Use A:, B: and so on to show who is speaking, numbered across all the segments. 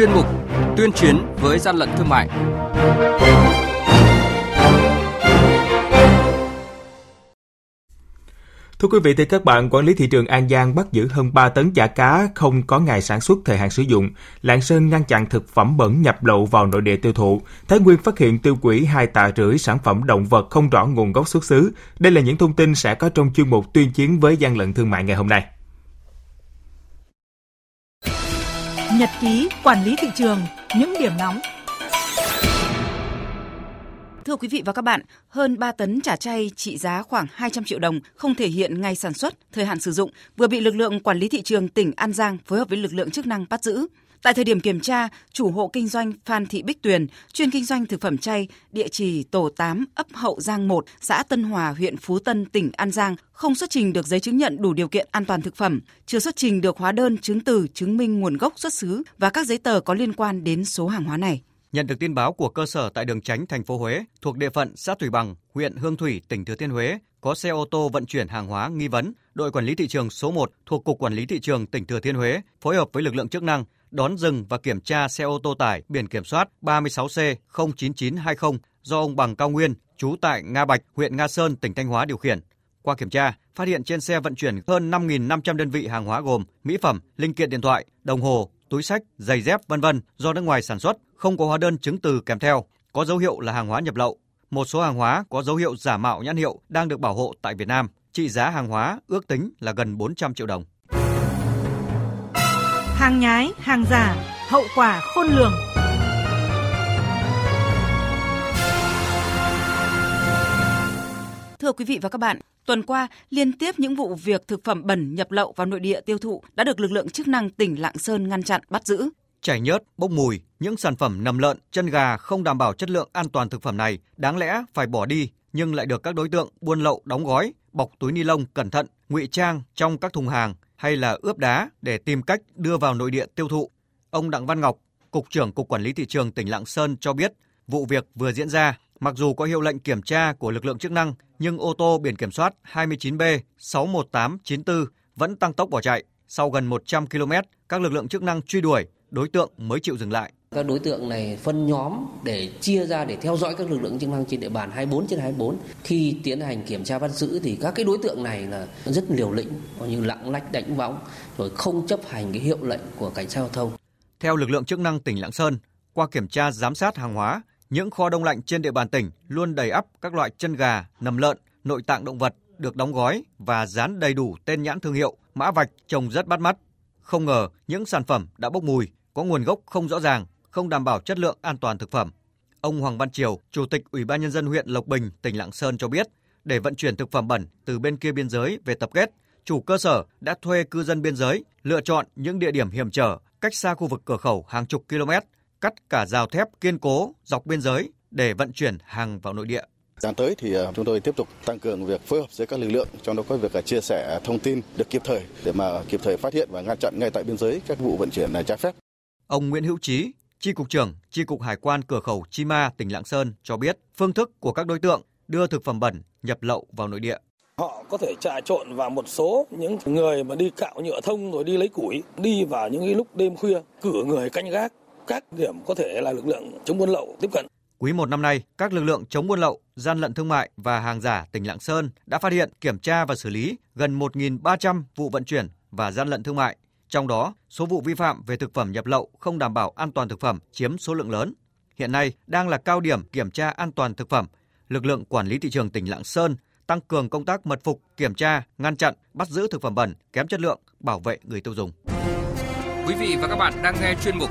A: chuyên mục Tuyên chiến với gian lận thương mại.
B: Thưa quý vị thì các bạn, quản lý thị trường An Giang bắt giữ hơn 3 tấn chả cá không có ngày sản xuất thời hạn sử dụng. Lạng Sơn ngăn chặn thực phẩm bẩn nhập lậu vào nội địa tiêu thụ. Thái Nguyên phát hiện tiêu quỷ hai tạ rưỡi sản phẩm động vật không rõ nguồn gốc xuất xứ. Đây là những thông tin sẽ có trong chuyên mục tuyên chiến với gian lận thương mại ngày hôm nay.
C: Nhật ký quản lý thị trường, những điểm nóng
D: Thưa quý vị và các bạn, hơn 3 tấn chả chay trị giá khoảng 200 triệu đồng không thể hiện ngày sản xuất, thời hạn sử dụng vừa bị lực lượng quản lý thị trường tỉnh An Giang phối hợp với lực lượng chức năng bắt giữ. Tại thời điểm kiểm tra, chủ hộ kinh doanh Phan Thị Bích Tuyền, chuyên kinh doanh thực phẩm chay, địa chỉ tổ 8, ấp Hậu Giang 1, xã Tân Hòa, huyện Phú Tân, tỉnh An Giang, không xuất trình được giấy chứng nhận đủ điều kiện an toàn thực phẩm, chưa xuất trình được hóa đơn chứng từ chứng minh nguồn gốc xuất xứ và các giấy tờ có liên quan đến số hàng hóa này.
E: Nhận được tin báo của cơ sở tại đường Tránh, thành phố Huế, thuộc địa phận xã Thủy Bằng, huyện Hương Thủy, tỉnh Thừa Thiên Huế, có xe ô tô vận chuyển hàng hóa nghi vấn. Đội quản lý thị trường số 1 thuộc Cục Quản lý Thị trường tỉnh Thừa Thiên Huế phối hợp với lực lượng chức năng đón dừng và kiểm tra xe ô tô tải biển kiểm soát 36C09920 do ông Bằng Cao Nguyên, trú tại Nga Bạch, huyện Nga Sơn, tỉnh Thanh Hóa điều khiển. Qua kiểm tra, phát hiện trên xe vận chuyển hơn 5.500 đơn vị hàng hóa gồm mỹ phẩm, linh kiện điện thoại, đồng hồ, túi sách, giày dép vân vân do nước ngoài sản xuất, không có hóa đơn chứng từ kèm theo, có dấu hiệu là hàng hóa nhập lậu. Một số hàng hóa có dấu hiệu giả mạo nhãn hiệu đang được bảo hộ tại Việt Nam. Trị giá hàng hóa ước tính là gần 400 triệu đồng.
C: Hàng nhái, hàng giả, hậu quả khôn lường.
D: Thưa quý vị và các bạn, tuần qua liên tiếp những vụ việc thực phẩm bẩn nhập lậu vào nội địa tiêu thụ đã được lực lượng chức năng tỉnh Lạng Sơn ngăn chặn bắt giữ.
E: Chảy nhớt, bốc mùi, những sản phẩm nầm lợn, chân gà không đảm bảo chất lượng an toàn thực phẩm này đáng lẽ phải bỏ đi nhưng lại được các đối tượng buôn lậu đóng gói, bọc túi ni lông cẩn thận, ngụy trang trong các thùng hàng hay là ướp đá để tìm cách đưa vào nội địa tiêu thụ. Ông Đặng Văn Ngọc, Cục trưởng Cục Quản lý Thị trường tỉnh Lạng Sơn cho biết vụ việc vừa diễn ra Mặc dù có hiệu lệnh kiểm tra của lực lượng chức năng, nhưng ô tô biển kiểm soát 29B 61894 vẫn tăng tốc bỏ chạy. Sau gần 100 km, các lực lượng chức năng truy đuổi, đối tượng mới chịu dừng lại.
F: Các đối tượng này phân nhóm để chia ra để theo dõi các lực lượng chức năng trên địa bàn 24 trên 24. Khi tiến hành kiểm tra bắt giữ thì các cái đối tượng này là rất liều lĩnh, như lặng lách đánh võng, rồi không chấp hành cái hiệu lệnh của cảnh sát giao thông.
E: Theo lực lượng chức năng tỉnh Lạng Sơn, qua kiểm tra giám sát hàng hóa, những kho đông lạnh trên địa bàn tỉnh luôn đầy ắp các loại chân gà, nầm lợn, nội tạng động vật được đóng gói và dán đầy đủ tên nhãn thương hiệu, mã vạch trông rất bắt mắt. Không ngờ những sản phẩm đã bốc mùi, có nguồn gốc không rõ ràng, không đảm bảo chất lượng an toàn thực phẩm. Ông Hoàng Văn Triều, Chủ tịch Ủy ban nhân dân huyện Lộc Bình, tỉnh Lạng Sơn cho biết, để vận chuyển thực phẩm bẩn từ bên kia biên giới về tập kết, chủ cơ sở đã thuê cư dân biên giới lựa chọn những địa điểm hiểm trở cách xa khu vực cửa khẩu hàng chục km cắt cả rào thép kiên cố dọc biên giới để vận chuyển hàng vào nội địa.
G: Gian tới thì à, chúng tôi tiếp tục tăng cường việc phối hợp giữa các lực lượng, trong đó có việc à, chia sẻ thông tin được kịp thời để mà kịp thời phát hiện và ngăn chặn ngay tại biên giới các vụ vận chuyển này trái phép.
E: Ông Nguyễn Hữu Trí, Tri cục trưởng Tri cục Hải quan cửa khẩu Chi Ma, tỉnh Lạng Sơn cho biết phương thức của các đối tượng đưa thực phẩm bẩn nhập lậu vào nội địa.
H: Họ có thể trà trộn vào một số những người mà đi cạo nhựa thông rồi đi lấy củi, đi vào những cái lúc đêm khuya, cử người canh gác các điểm có thể là lực lượng chống buôn lậu tiếp cận.
E: Quý một năm nay, các lực lượng chống buôn lậu, gian lận thương mại và hàng giả tỉnh Lạng Sơn đã phát hiện, kiểm tra và xử lý gần 1.300 vụ vận chuyển và gian lận thương mại. Trong đó, số vụ vi phạm về thực phẩm nhập lậu không đảm bảo an toàn thực phẩm chiếm số lượng lớn. Hiện nay đang là cao điểm kiểm tra an toàn thực phẩm. Lực lượng quản lý thị trường tỉnh Lạng Sơn tăng cường công tác mật phục, kiểm tra, ngăn chặn, bắt giữ thực phẩm bẩn, kém chất lượng, bảo vệ người tiêu dùng.
A: Quý vị và các bạn đang nghe chuyên mục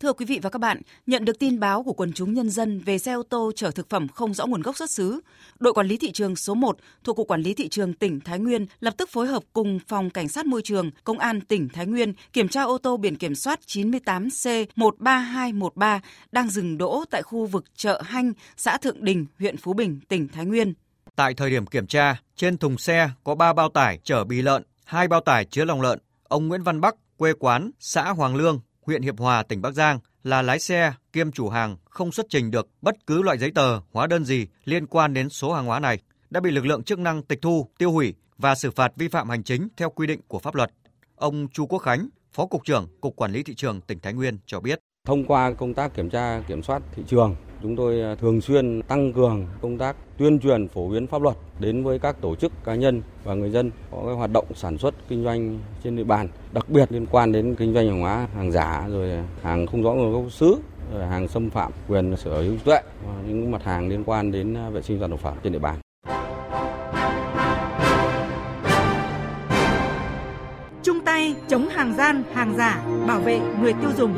D: Thưa quý vị và các bạn, nhận được tin báo của quần chúng nhân dân về xe ô tô chở thực phẩm không rõ nguồn gốc xuất xứ, đội quản lý thị trường số 1 thuộc cục quản lý thị trường tỉnh Thái Nguyên lập tức phối hợp cùng phòng cảnh sát môi trường, công an tỉnh Thái Nguyên kiểm tra ô tô biển kiểm soát 98C13213 đang dừng đỗ tại khu vực chợ Hanh, xã Thượng Đình, huyện Phú Bình, tỉnh Thái Nguyên.
E: Tại thời điểm kiểm tra, trên thùng xe có 3 bao tải chở bì lợn, hai bao tải chứa lòng lợn. Ông Nguyễn Văn Bắc, quê quán xã Hoàng Lương, huyện Hiệp Hòa, tỉnh Bắc Giang là lái xe kiêm chủ hàng không xuất trình được bất cứ loại giấy tờ, hóa đơn gì liên quan đến số hàng hóa này đã bị lực lượng chức năng tịch thu, tiêu hủy và xử phạt vi phạm hành chính theo quy định của pháp luật. Ông Chu Quốc Khánh, Phó cục trưởng Cục Quản lý thị trường tỉnh Thái Nguyên cho biết.
I: Thông qua công tác kiểm tra kiểm soát thị trường, chúng tôi à, thường xuyên tăng cường công tác tuyên truyền phổ biến pháp luật đến với các tổ chức cá nhân và người dân có cái hoạt động sản xuất kinh doanh trên địa bàn, đặc biệt liên quan đến kinh doanh hàng hóa, hàng giả rồi hàng không rõ nguồn gốc xứ, rồi hàng xâm phạm quyền sở hữu trí tuệ, và những mặt hàng liên quan đến à, vệ sinh an toàn thực phẩm trên địa bàn.
C: Chung tay chống hàng gian, hàng giả, bảo vệ người tiêu dùng.